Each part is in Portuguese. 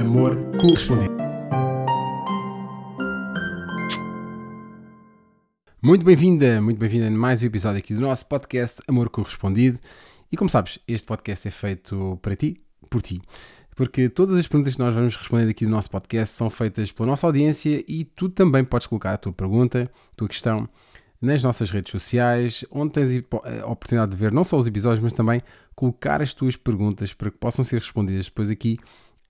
Amor Correspondido. Muito bem-vinda, muito bem-vinda a mais um episódio aqui do nosso podcast Amor Correspondido. E como sabes, este podcast é feito para ti, por ti. Porque todas as perguntas que nós vamos responder aqui do nosso podcast são feitas pela nossa audiência e tu também podes colocar a tua pergunta, a tua questão nas nossas redes sociais, onde tens a oportunidade de ver não só os episódios, mas também colocar as tuas perguntas para que possam ser respondidas depois aqui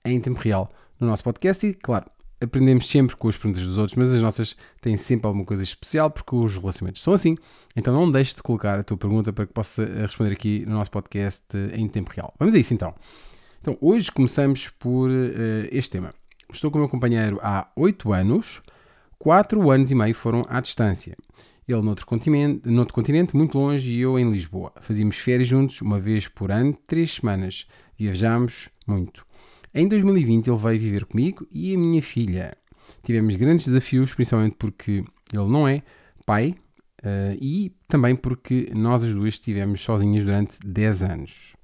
em tempo real no nosso podcast. E, claro, aprendemos sempre com as perguntas dos outros, mas as nossas têm sempre alguma coisa especial porque os relacionamentos são assim. Então não deixes de colocar a tua pergunta para que possa responder aqui no nosso podcast em tempo real. Vamos a isso então. Então, hoje começamos por uh, este tema. Estou com o meu companheiro há 8 anos, 4 anos e meio foram à distância. Ele noutro continente, noutro continente, muito longe, e eu em Lisboa. Fazíamos férias juntos, uma vez por ano, três semanas. Viajámos muito. Em 2020 ele veio viver comigo e a minha filha. Tivemos grandes desafios, principalmente porque ele não é pai uh, e também porque nós as duas estivemos sozinhas durante 10 anos.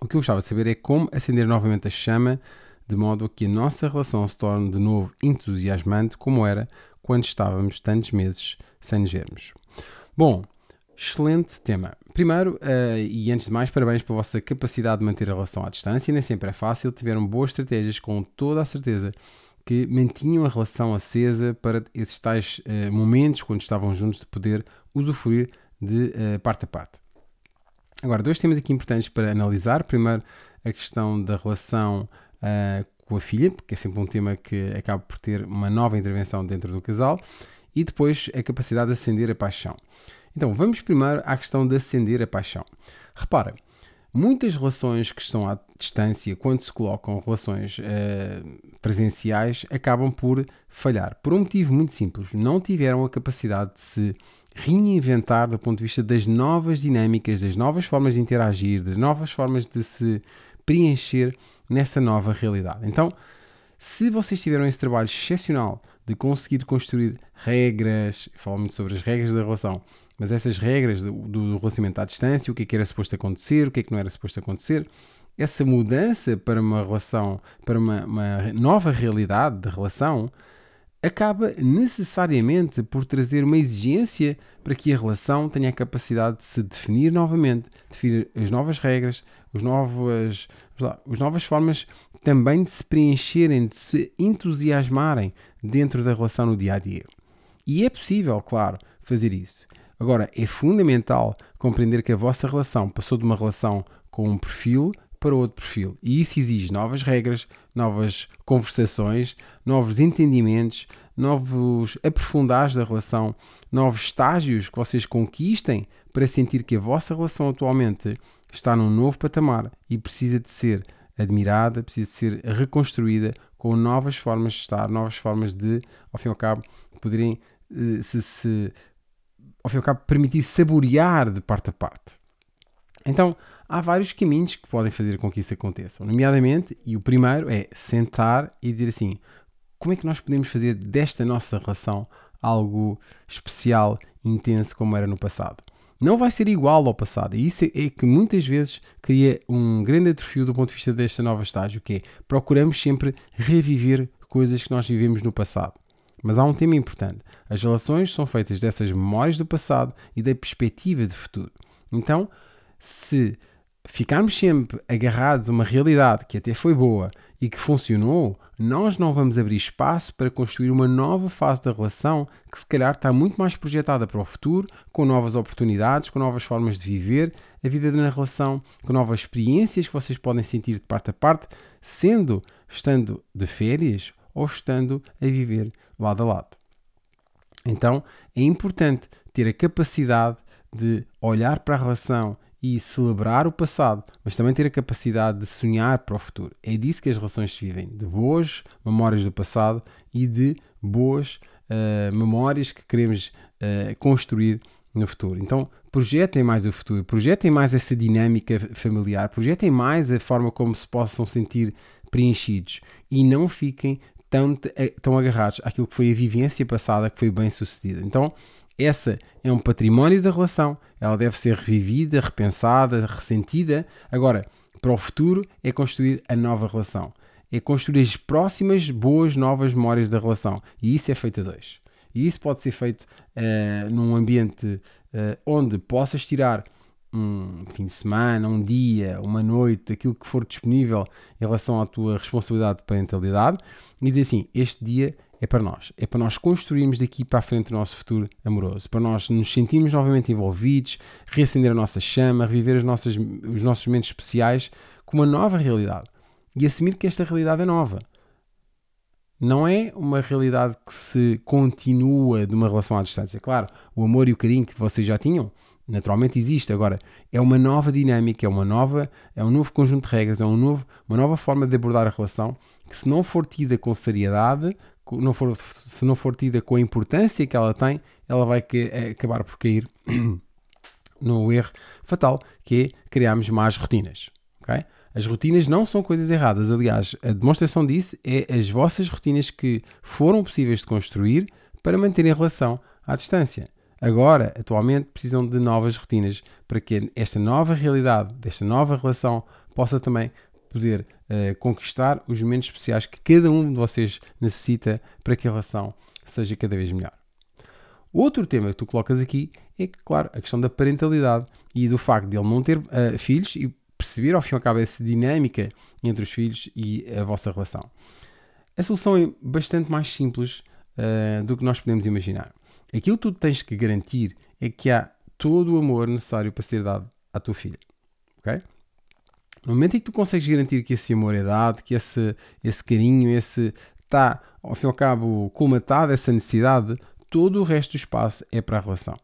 O que eu gostava de saber é como acender novamente a chama de modo a que a nossa relação se torne de novo entusiasmante como era quando estávamos tantos meses sem nos vermos. Bom, excelente tema. Primeiro, uh, e antes de mais, parabéns pela vossa capacidade de manter a relação à distância. Nem sempre é fácil. Tiveram boas estratégias, com toda a certeza, que mantinham a relação acesa para esses tais uh, momentos, quando estavam juntos, de poder usufruir de uh, parte a parte. Agora, dois temas aqui importantes para analisar. Primeiro, a questão da relação com a filha, porque é sempre um tema que acaba por ter uma nova intervenção dentro do casal. E depois, a capacidade de acender a paixão. Então, vamos primeiro à questão de acender a paixão. Repara, muitas relações que estão à distância, quando se colocam relações uh, presenciais, acabam por falhar. Por um motivo muito simples: não tiveram a capacidade de se reinventar do ponto de vista das novas dinâmicas, das novas formas de interagir, das novas formas de se preencher nesta nova realidade. Então, se vocês tiveram esse trabalho excepcional de conseguir construir regras, falo muito sobre as regras da relação, mas essas regras do, do relacionamento à distância, o que é que era suposto acontecer, o que é que não era suposto acontecer, essa mudança para uma relação, para uma, uma nova realidade de relação, acaba necessariamente por trazer uma exigência para que a relação tenha a capacidade de se definir novamente, definir as novas regras, as novas, as novas formas também de se preencherem, de se entusiasmarem dentro da relação no dia a dia. E é possível, claro, fazer isso. Agora, é fundamental compreender que a vossa relação passou de uma relação com um perfil para outro perfil. E isso exige novas regras, novas conversações, novos entendimentos, novos aprofundares da relação, novos estágios que vocês conquistem para sentir que a vossa relação atualmente está num novo patamar e precisa de ser admirada, precisa de ser reconstruída com novas formas de estar, novas formas de, ao fim e ao cabo, poderem eh, se, se ao fim e ao cabo, permitir saborear de parte a parte. Então, há vários caminhos que podem fazer com que isso aconteça, nomeadamente, e o primeiro é sentar e dizer assim: como é que nós podemos fazer desta nossa relação algo especial, intenso, como era no passado? Não vai ser igual ao passado, e isso é que muitas vezes cria um grande atrofio do ponto de vista desta nova estágio, que é procuramos sempre reviver coisas que nós vivemos no passado. Mas há um tema importante. As relações são feitas dessas memórias do passado e da perspectiva de futuro. Então, se ficarmos sempre agarrados a uma realidade que até foi boa e que funcionou, nós não vamos abrir espaço para construir uma nova fase da relação que se calhar está muito mais projetada para o futuro, com novas oportunidades, com novas formas de viver a vida na relação, com novas experiências que vocês podem sentir de parte a parte, sendo estando de férias ou estando a viver lado a lado. Então é importante ter a capacidade de olhar para a relação e celebrar o passado, mas também ter a capacidade de sonhar para o futuro. É disso que as relações se vivem, de boas memórias do passado e de boas uh, memórias que queremos uh, construir no futuro. Então, projetem mais o futuro, projetem mais essa dinâmica familiar, projetem mais a forma como se possam sentir preenchidos e não fiquem tão, tão agarrados àquilo que foi a vivência passada que foi bem sucedida. Então, essa é um património da relação, ela deve ser revivida, repensada, ressentida. Agora, para o futuro é construir a nova relação. é construir as próximas boas novas memórias da relação. E isso é feito a dois. E isso pode ser feito uh, num ambiente uh, onde possas tirar um fim de semana, um dia, uma noite, aquilo que for disponível em relação à tua responsabilidade de parentalidade e dizer assim: este dia é para nós. É para nós construirmos daqui para a frente o nosso futuro amoroso. Para nós nos sentirmos novamente envolvidos, reacender a nossa chama, reviver as nossas, os nossos momentos especiais com uma nova realidade. E assumir que esta realidade é nova. Não é uma realidade que se continua de uma relação à distância. Claro, o amor e o carinho que vocês já tinham, naturalmente existe. Agora, é uma nova dinâmica, é uma nova, é um novo conjunto de regras, é um novo, uma nova forma de abordar a relação que se não for tida com seriedade, não for, se não for tida com a importância que ela tem, ela vai que, é, acabar por cair no erro fatal, que é criarmos más rotinas. Okay? As rotinas não são coisas erradas. Aliás, a demonstração disso é as vossas rotinas que foram possíveis de construir para manterem a relação à distância. Agora, atualmente, precisam de novas rotinas para que esta nova realidade, desta nova relação, possa também poder uh, conquistar os momentos especiais que cada um de vocês necessita para que a relação seja cada vez melhor. Outro tema que tu colocas aqui é, claro, a questão da parentalidade e do facto de ele não ter uh, filhos e perceber ao fim e ao cabo essa dinâmica entre os filhos e a vossa relação. A solução é bastante mais simples uh, do que nós podemos imaginar. Aquilo que tu tens que garantir é que há todo o amor necessário para ser dado à tua filha. ok? No momento em que tu consegues garantir que esse amor é dado, que esse, esse carinho, esse está, ao fim e ao cabo, colmatado, essa necessidade, todo o resto do espaço é para a relação.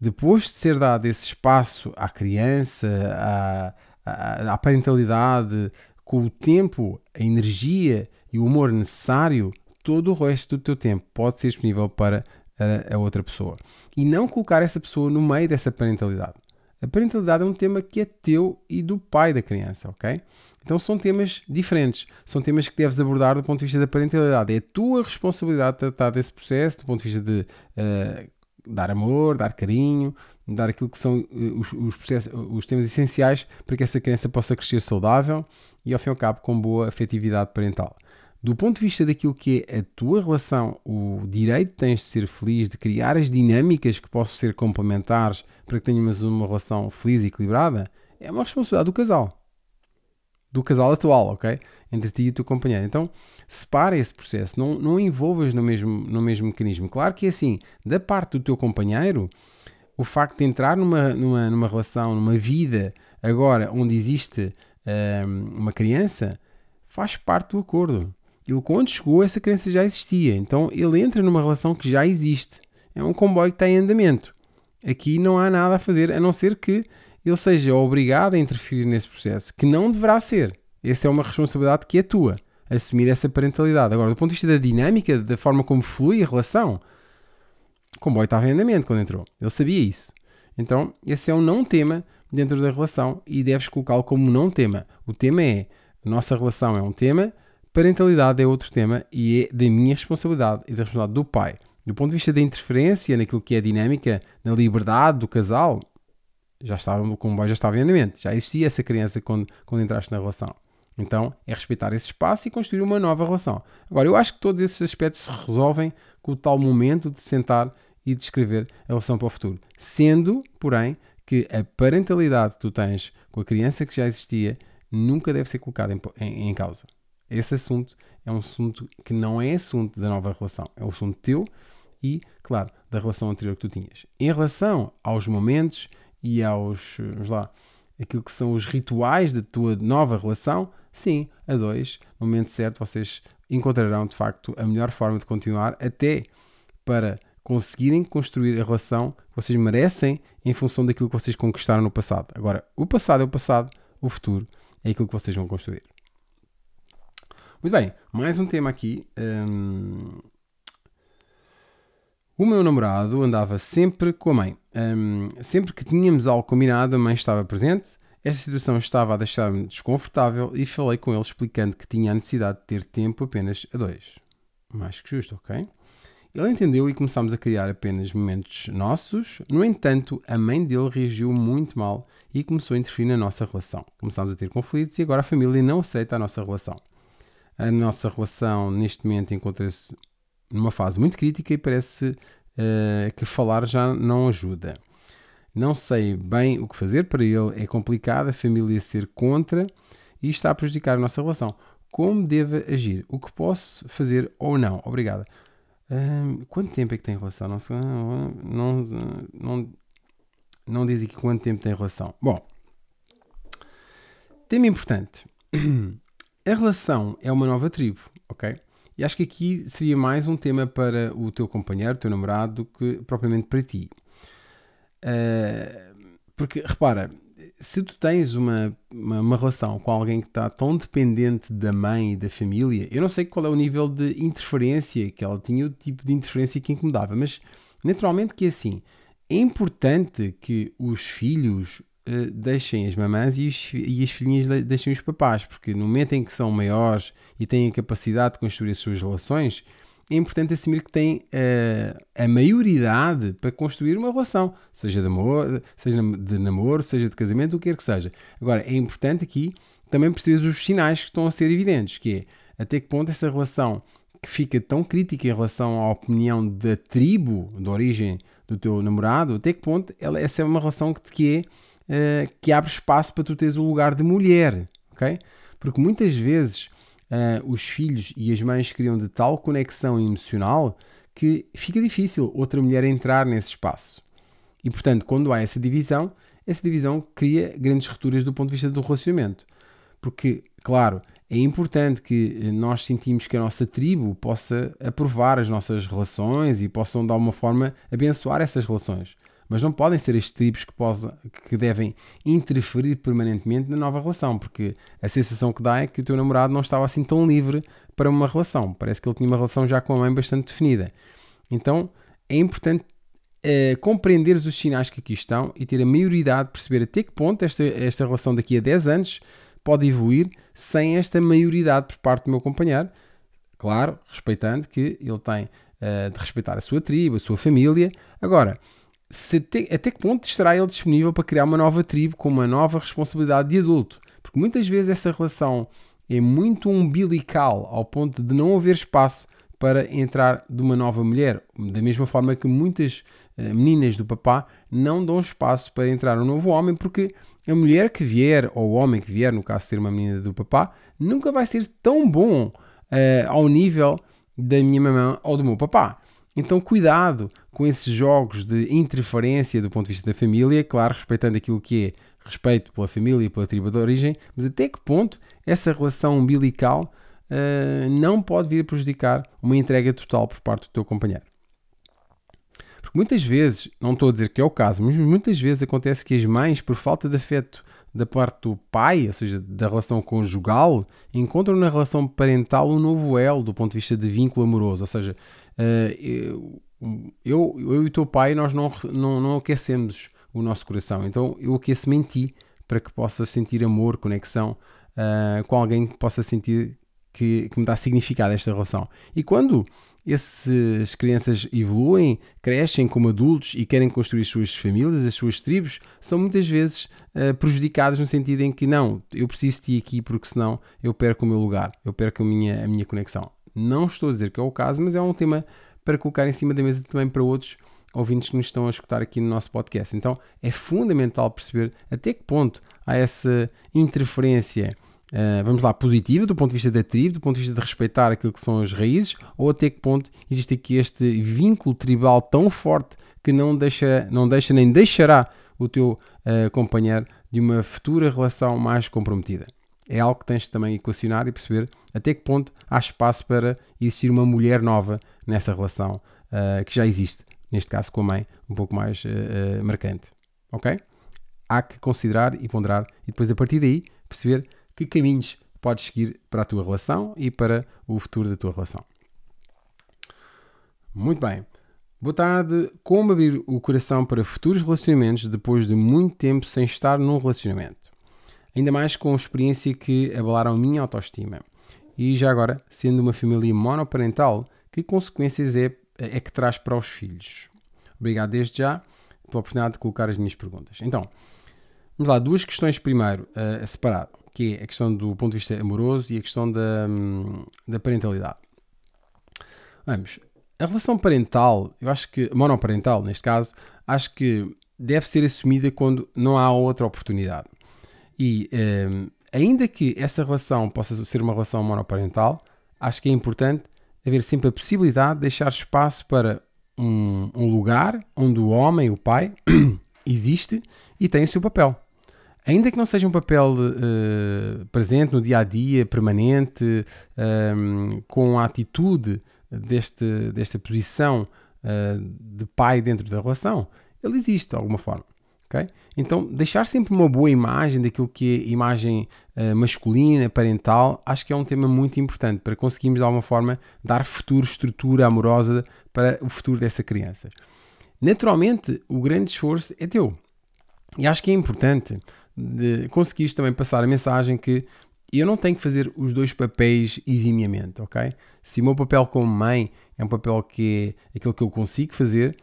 Depois de ser dado esse espaço à criança, à, à, à parentalidade, com o tempo, a energia e o amor necessário, todo o resto do teu tempo pode ser disponível para a, a outra pessoa. E não colocar essa pessoa no meio dessa parentalidade. A parentalidade é um tema que é teu e do pai da criança, ok? Então são temas diferentes, são temas que deves abordar do ponto de vista da parentalidade. É a tua responsabilidade de tratar desse processo, do ponto de vista de uh, dar amor, dar carinho, dar aquilo que são uh, os, os, processos, os temas essenciais para que essa criança possa crescer saudável e ao fim e ao cabo com boa afetividade parental do ponto de vista daquilo que é a tua relação, o direito que tens de ser feliz, de criar as dinâmicas que possam ser complementares para que tenhamos uma relação feliz e equilibrada, é uma responsabilidade do casal. Do casal atual, ok? Entre ti e o teu companheiro. Então, separa esse processo, não, não envolvas no mesmo, no mesmo mecanismo. Claro que é assim, da parte do teu companheiro, o facto de entrar numa, numa, numa relação, numa vida, agora onde existe hum, uma criança, faz parte do acordo. Ele, quando chegou, essa crença já existia. Então, ele entra numa relação que já existe. É um comboio que está em andamento. Aqui não há nada a fazer, a não ser que ele seja obrigado a interferir nesse processo, que não deverá ser. Essa é uma responsabilidade que é tua, assumir essa parentalidade. Agora, do ponto de vista da dinâmica, da forma como flui a relação, o comboio estava em andamento quando entrou. Ele sabia isso. Então, esse é um não tema dentro da relação e deves colocá-lo como não tema. O tema é: a nossa relação é um tema, Parentalidade é outro tema e é da minha responsabilidade e da responsabilidade do pai. Do ponto de vista da interferência naquilo que é a dinâmica, na liberdade do casal, já estava, o comboio já estava em andamento, já existia essa criança quando, quando entraste na relação. Então é respeitar esse espaço e construir uma nova relação. Agora, eu acho que todos esses aspectos se resolvem com o tal momento de sentar e descrever a relação para o futuro. Sendo, porém, que a parentalidade que tu tens com a criança que já existia nunca deve ser colocada em, em, em causa. Esse assunto é um assunto que não é assunto da nova relação, é um assunto teu e, claro, da relação anterior que tu tinhas. Em relação aos momentos e aos, vamos lá, aquilo que são os rituais da tua nova relação, sim, a dois, no momento certo, vocês encontrarão de facto a melhor forma de continuar, até para conseguirem construir a relação que vocês merecem em função daquilo que vocês conquistaram no passado. Agora, o passado é o passado, o futuro é aquilo que vocês vão construir. Muito bem, mais um tema aqui. Um, o meu namorado andava sempre com a mãe. Um, sempre que tínhamos algo combinado, a mãe estava presente. Esta situação estava a deixar-me desconfortável e falei com ele explicando que tinha a necessidade de ter tempo apenas a dois. Mais que justo, ok? Ele entendeu e começámos a criar apenas momentos nossos. No entanto, a mãe dele reagiu muito mal e começou a interferir na nossa relação. Começámos a ter conflitos e agora a família não aceita a nossa relação. A nossa relação neste momento encontra-se numa fase muito crítica e parece uh, que falar já não ajuda. Não sei bem o que fazer para ele, é complicado a família ser contra e está a prejudicar a nossa relação. Como deve agir? O que posso fazer ou não? Obrigada. Quanto tempo é que tem relação? Não, não, não, não diz aqui quanto tempo tem relação. Bom, tema importante. A relação é uma nova tribo, ok? E acho que aqui seria mais um tema para o teu companheiro, o teu namorado, do que propriamente para ti. Uh, porque, repara, se tu tens uma, uma, uma, relação com alguém que está tão dependente da mãe e da família, eu não sei qual é o nível de interferência que ela tinha, o tipo de interferência que incomodava, mas naturalmente que é assim. É importante que os filhos uh, deixem as mamãs e, os, e as filhinhas deixem os papás, porque no momento em que são maiores e têm a capacidade de construir as suas relações, é importante assumir que tem uh, a maioridade para construir uma relação, seja de, amor, seja de namoro, seja de casamento, o que quer que seja. Agora, é importante aqui também perceberes os sinais que estão a ser evidentes, que é até que ponto essa relação que fica tão crítica em relação à opinião da tribo, da origem do teu namorado, até que ponto ela, essa é uma relação que, que é uh, que abre espaço para tu teres o lugar de mulher, ok? Porque muitas vezes uh, os filhos e as mães criam de tal conexão emocional que fica difícil outra mulher entrar nesse espaço. E portanto, quando há essa divisão, essa divisão cria grandes rupturas do ponto de vista do relacionamento. Porque, claro, é importante que nós sentimos que a nossa tribo possa aprovar as nossas relações e possam, de alguma forma, abençoar essas relações mas não podem ser estes tribos que, posa, que devem interferir permanentemente na nova relação, porque a sensação que dá é que o teu namorado não estava assim tão livre para uma relação. Parece que ele tinha uma relação já com a mãe bastante definida. Então é importante é, compreenderes os sinais que aqui estão e ter a maioridade de perceber até que ponto esta, esta relação daqui a 10 anos pode evoluir sem esta maioridade por parte do meu companheiro. Claro, respeitando que ele tem uh, de respeitar a sua tribo, a sua família. Agora, até, que ponto estará ele disponível para criar uma nova tribo com uma nova responsabilidade de adulto? Porque muitas vezes essa relação é muito umbilical ao ponto de não haver espaço para entrar de uma nova mulher. Da mesma forma que muitas uh, meninas do papá não dão espaço para entrar um novo homem, porque a mulher que vier, ou o homem que vier, no caso de ser uma menina do papá, nunca vai ser tão bom uh, ao nível da minha mamã ou do meu papá. Então, cuidado com esses jogos de interferência do ponto de vista da família, claro, respeitando aquilo que é respeito pela família e pela tribo de origem, mas até que ponto essa relação umbilical uh, não pode vir a prejudicar uma entrega total por parte do teu companheiro. Porque muitas vezes, não estou a dizer que é o caso, mas muitas vezes acontece que as mães, por falta de afeto da parte do pai, ou seja, da relação conjugal, encontram na relação parental um novo elo do ponto de vista de vínculo amoroso. Ou seja, uh, eu, eu e o teu pai, nós não, não, não aquecemos o nosso coração. Então eu aqueço-me em ti para que possas sentir amor, conexão uh, com alguém que possa sentir que, que me dá significado a esta relação. E quando essas crianças evoluem, crescem como adultos e querem construir as suas famílias, as suas tribos, são muitas vezes uh, prejudicadas no sentido em que não, eu preciso de ti aqui porque senão eu perco o meu lugar, eu perco a minha, a minha conexão. Não estou a dizer que é o caso, mas é um tema para colocar em cima da mesa também para outros ouvintes que nos estão a escutar aqui no nosso podcast. Então é fundamental perceber até que ponto há essa interferência, uh, vamos lá, positiva do ponto de vista da tribo, do ponto de vista de respeitar aquilo que são as raízes, ou até que ponto existe aqui este vínculo tribal tão forte que não deixa, não deixa nem deixará o teu uh, companheiro de uma futura relação mais comprometida. É algo que tens também equacionar e perceber até que ponto há espaço para existir uma mulher nova nessa relação uh, que já existe, neste caso com a mãe, um pouco mais uh, uh, marcante. Ok? Há que considerar e ponderar e depois a partir daí perceber que caminhos podes seguir para a tua relação e para o futuro da tua relação. Muito bem. Boa tarde. Como abrir o coração para futuros relacionamentos depois de muito tempo sem estar num relacionamento? Ainda mais com experiência que abalaram a minha autoestima. E já agora, sendo uma família monoparental, que consequências é é que traz para os filhos? Obrigado desde já pela oportunidade de colocar as minhas perguntas. Então, vamos lá, duas questões primeiro uh, a separar, que é a questão do ponto de vista amoroso e a questão da, hum, da parentalidade. Vamos, a relação parental, eu acho que, monoparental neste caso, acho que deve ser assumida quando não há outra oportunidade. E um, ainda que essa relação possa ser uma relação monoparental, acho que é importante haver sempre a possibilidade de deixar espaço para um, um lugar onde o homem, o pai, existe e tem o seu papel. Ainda que não seja um papel uh, presente no dia a dia, permanente, um, com a atitude deste, desta posição uh, de pai dentro da relação, ele existe de alguma forma. Okay? Então, deixar sempre uma boa imagem daquilo que é imagem uh, masculina, parental, acho que é um tema muito importante para conseguirmos de alguma forma dar futuro, estrutura amorosa para o futuro dessa criança. Naturalmente, o grande esforço é teu. E acho que é importante de conseguires também passar a mensagem que eu não tenho que fazer os dois papéis eximiamente, ok? Se o meu papel como mãe é um papel que é aquilo que eu consigo fazer,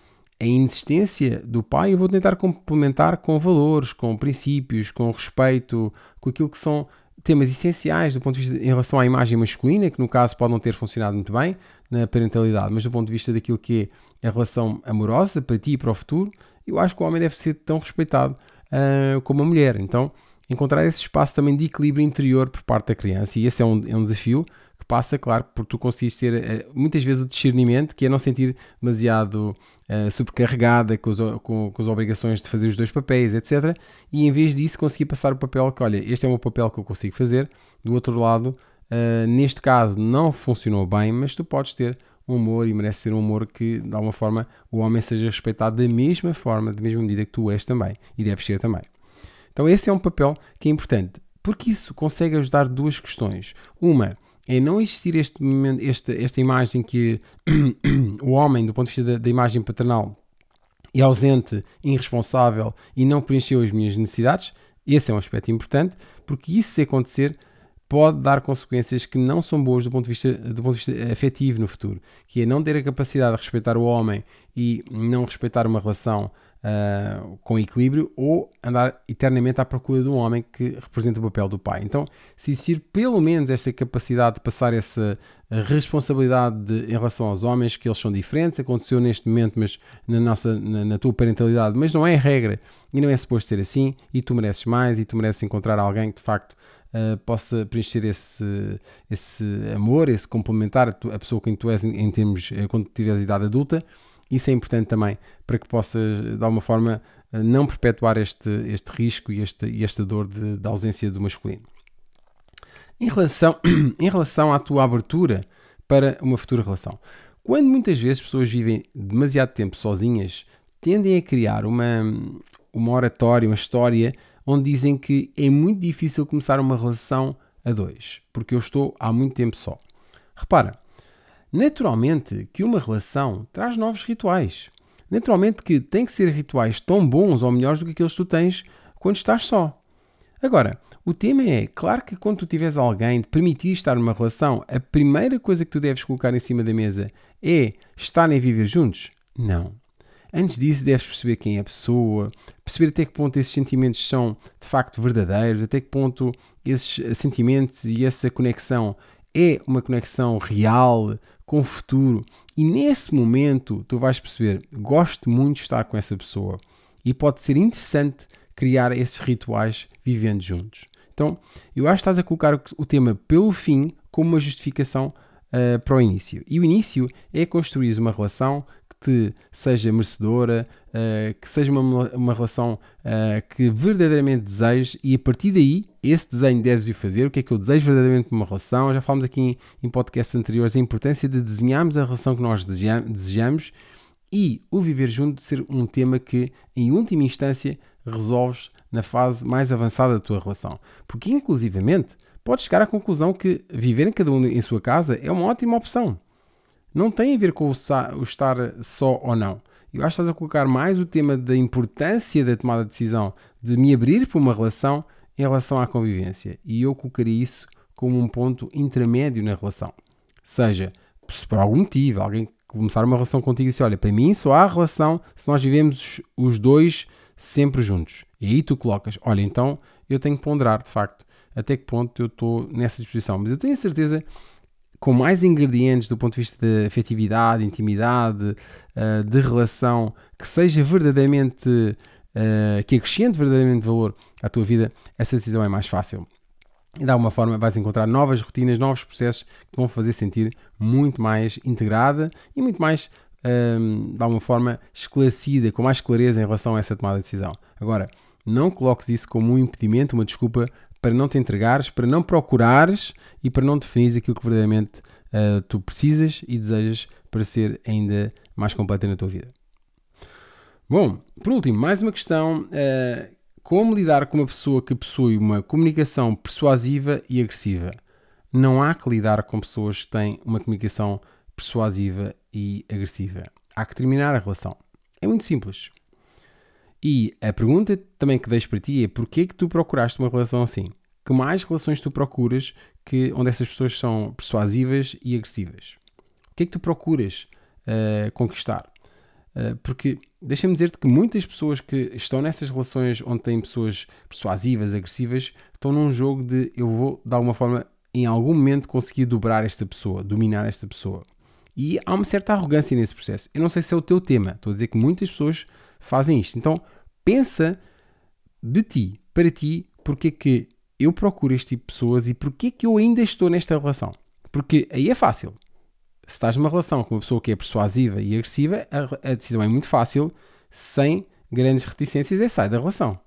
a insistência do pai eu vou tentar complementar com valores, com princípios, com respeito, com aquilo que são temas essenciais do ponto de vista em relação à imagem masculina, que no caso pode não ter funcionado muito bem na parentalidade, mas do ponto de vista daquilo que é a relação amorosa para ti e para o futuro, eu acho que o homem deve ser tão respeitado uh, como a mulher. Então, encontrar esse espaço também de equilíbrio interior por parte da criança, e esse é um, é um desafio que passa, claro, por tu conseguires ter uh, muitas vezes o discernimento, que é não sentir demasiado uh, sobrecarregada com, os, com, com, as obrigações de fazer os dois papéis, etc. E em vez disso conseguir passar o papel que, olha, este é o meu papel que eu consigo fazer, do outro lado, uh, neste caso não funcionou bem, mas tu podes ter um humor e merece ser um humor que, de alguma forma, o homem seja respeitado da mesma forma, da mesma medida que tu és também, e deves ser também. Então esse é um papel que é importante, porque isso consegue ajudar duas questões. Uma é não existir este momento, esta, esta imagem que o homem, do ponto de vista da, da imagem paternal, é ausente, irresponsável e não preencheu as minhas necessidades. Esse é um aspecto importante, porque isso se acontecer pode dar consequências que não são boas do ponto de vista, do ponto de vista afetivo no futuro, que é não ter a capacidade de respeitar o homem e não respeitar uma relação uh, com equilíbrio ou andar eternamente à procura de um homem que representa o papel do pai. Então, se existir pelo menos esta capacidade de passar essa responsabilidade de, em relação aos homens, que eles são diferentes, aconteceu neste momento, mas na, nossa, na, na tua parentalidade, mas não é regra e não é suposto ser assim, e tu mereces mais e tu mereces encontrar alguém que de facto Uh, possa preencher esse, esse amor, esse complementar a, tu, a pessoa com quem tu és em, em termos, uh, quando tiveres idade adulta, isso é importante também para que possas, de alguma forma, eh, não perpetuar este, este risco e, este, esta dor de, de ausência do masculino. Em relação, em relação à tua abertura para uma futura relação, quando muitas vezes pessoas vivem demasiado tempo sozinhas, tendem a criar uma, uma oratória, uma história, onde dizem que é muito difícil começar uma relação a dois, porque eu estou há muito tempo só. Repara, Naturalmente que uma relação traz novos rituais. Naturalmente que tem que ser rituais tão bons ou melhores do que aqueles que tu tens quando estás só. Agora, o tema é, claro que quando tu tiveres alguém de permitir estar numa relação, a primeira coisa que tu deves colocar em cima da mesa é estarem a viver juntos? Não. Antes disso, deves perceber quem é a pessoa, perceber até que ponto esses sentimentos são de facto verdadeiros, até que ponto esses sentimentos e essa conexão é uma conexão real, com o futuro. E nesse momento tu vais perceber: gosto muito de estar com essa pessoa e pode ser interessante criar esses rituais vivendo juntos. Então, eu acho que estás a colocar o tema pelo fim como uma justificação uh, para o início. E o início é construir uma relação te seja merecedora, uh, que seja uma, uma relação uh, que verdadeiramente desejes e a partir daí esse desenho deves o fazer. O que é que eu desejo verdadeiramente numa relação? Já falamos aqui em, em podcasts anteriores a importância de desenharmos a relação que nós desejamos e o viver junto ser um tema que, em última instância, resolves na fase mais avançada da tua relação. Porque, inclusivamente, podes chegar à conclusão que viver cada um em sua casa é uma ótima opção não tem a ver com o estar só ou não. Eu acho que estás a colocar mais o tema da importância da tomada de decisão de me abrir para uma relação em relação à convivência. E eu colocaria isso como um ponto intermédio na relação. Seja se por algum motivo alguém começar uma relação contigo e dizer, olha, para mim só há relação se nós vivemos os dois sempre juntos. E aí tu colocas, olha, então eu tenho que ponderar, de facto, até que ponto eu estou nessa disposição. Mas eu tenho a certeza, com mais ingredientes do ponto de vista de afetividade, intimidade, uh, de relação, que seja verdadeiramente, uh, que acrescente verdadeiramente valor à tua vida, essa decisão é mais fácil. E de alguma forma vais encontrar novas rotinas, novos processos que te vão fazer sentir muito mais integrada e muito mais, um, de alguma forma, esclarecida, com mais clareza em relação a essa tomada de decisão. Agora, não coloques isso como um impedimento, uma desculpa para não te entregares, para não procurares e para não definires aquilo que verdadeiramente uh, tu precisas e desejas para ser ainda mais completa na tua vida. Bom, por último, mais uma questão. Uh, como lidar com uma pessoa que possui uma comunicação persuasiva e agressiva? Não há que lidar com pessoas que têm uma comunicação persuasiva e agressiva. Há que terminar a relação. É muito simples. E a pergunta também que deixo para ti é porquê que tu procuraste uma relação assim? Que mais relações tu procuras que, onde essas pessoas são persuasivas e agressivas? O que é que tu procuras uh, conquistar? Uh, porque deixa-me dizer-te que muitas pessoas que estão nessas relações onde têm pessoas persuasivas, agressivas, estão num jogo de eu vou, de alguma forma, em algum momento conseguir dobrar esta pessoa, dominar esta pessoa. E há uma certa arrogância nesse processo. Eu não sei se é o teu tema. Estou a dizer que muitas pessoas fazem isto. Então, pensa de ti, para ti, porque é que eu procuro este tipo de pessoas e porque é que eu ainda estou nesta relação. Porque aí é fácil. Se estás numa relação com uma pessoa que é persuasiva e agressiva, a, a decisão é muito fácil, sem grandes reticências, é sair da relação.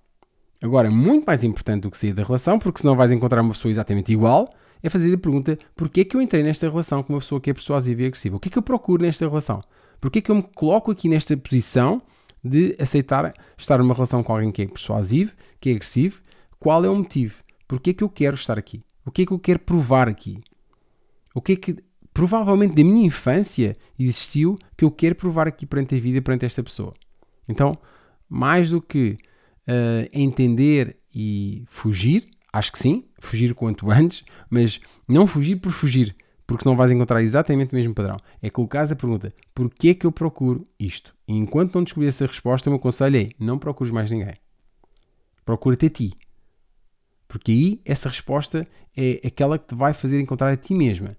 Agora, muito mais importante do que sair da relação, porque senão vais encontrar uma pessoa exatamente igual, é fazer a pergunta: porquê é que eu entrei nesta relação com uma pessoa que é persuasiva e agressiva? O que é que eu procuro nesta relação? Porquê é que eu me coloco aqui nesta posição de aceitar estar numa relação com alguém que é persuasivo, que é agressivo, qual é o motivo? Porquê é que eu quero estar aqui? O que é que eu quero provar aqui? O que é que provavelmente da minha infância existiu que eu quero provar aqui perante a vida, perante esta pessoa? Então, mais do que uh, entender e fugir, acho que sim, fugir quanto antes, mas não fugir por fugir, porque senão vais encontrar exatamente o mesmo padrão. É colocar a pergunta: porquê que eu procuro isto? E enquanto não descobrir essa resposta, o meu conselho é: não procures mais ninguém. Procura-te a ti. Porque aí essa resposta é aquela que te vai fazer encontrar a ti mesma.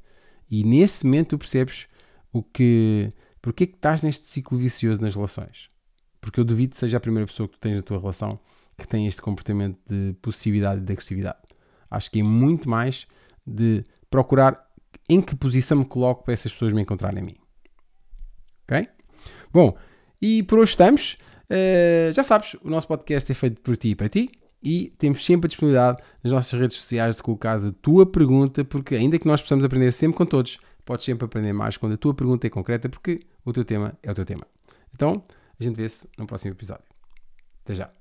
E nesse momento tu percebes o que. Porquê é que estás neste ciclo vicioso nas relações? Porque eu duvido que seja a primeira pessoa que tu tens na tua relação que tem este comportamento de possessividade e de agressividade. Acho que é muito mais de procurar em que posição me coloco para essas pessoas me encontrarem a mim. Ok? Bom, e por hoje estamos. Uh, já sabes, o nosso podcast é feito por ti e para ti e temos sempre a disponibilidade nas nossas redes sociais de colocar a tua pergunta, porque ainda que nós possamos aprender sempre com todos, podes sempre aprender mais quando a tua pergunta é concreta, porque o teu tema é o teu tema. Então, a gente vê-se no próximo episódio. Até já.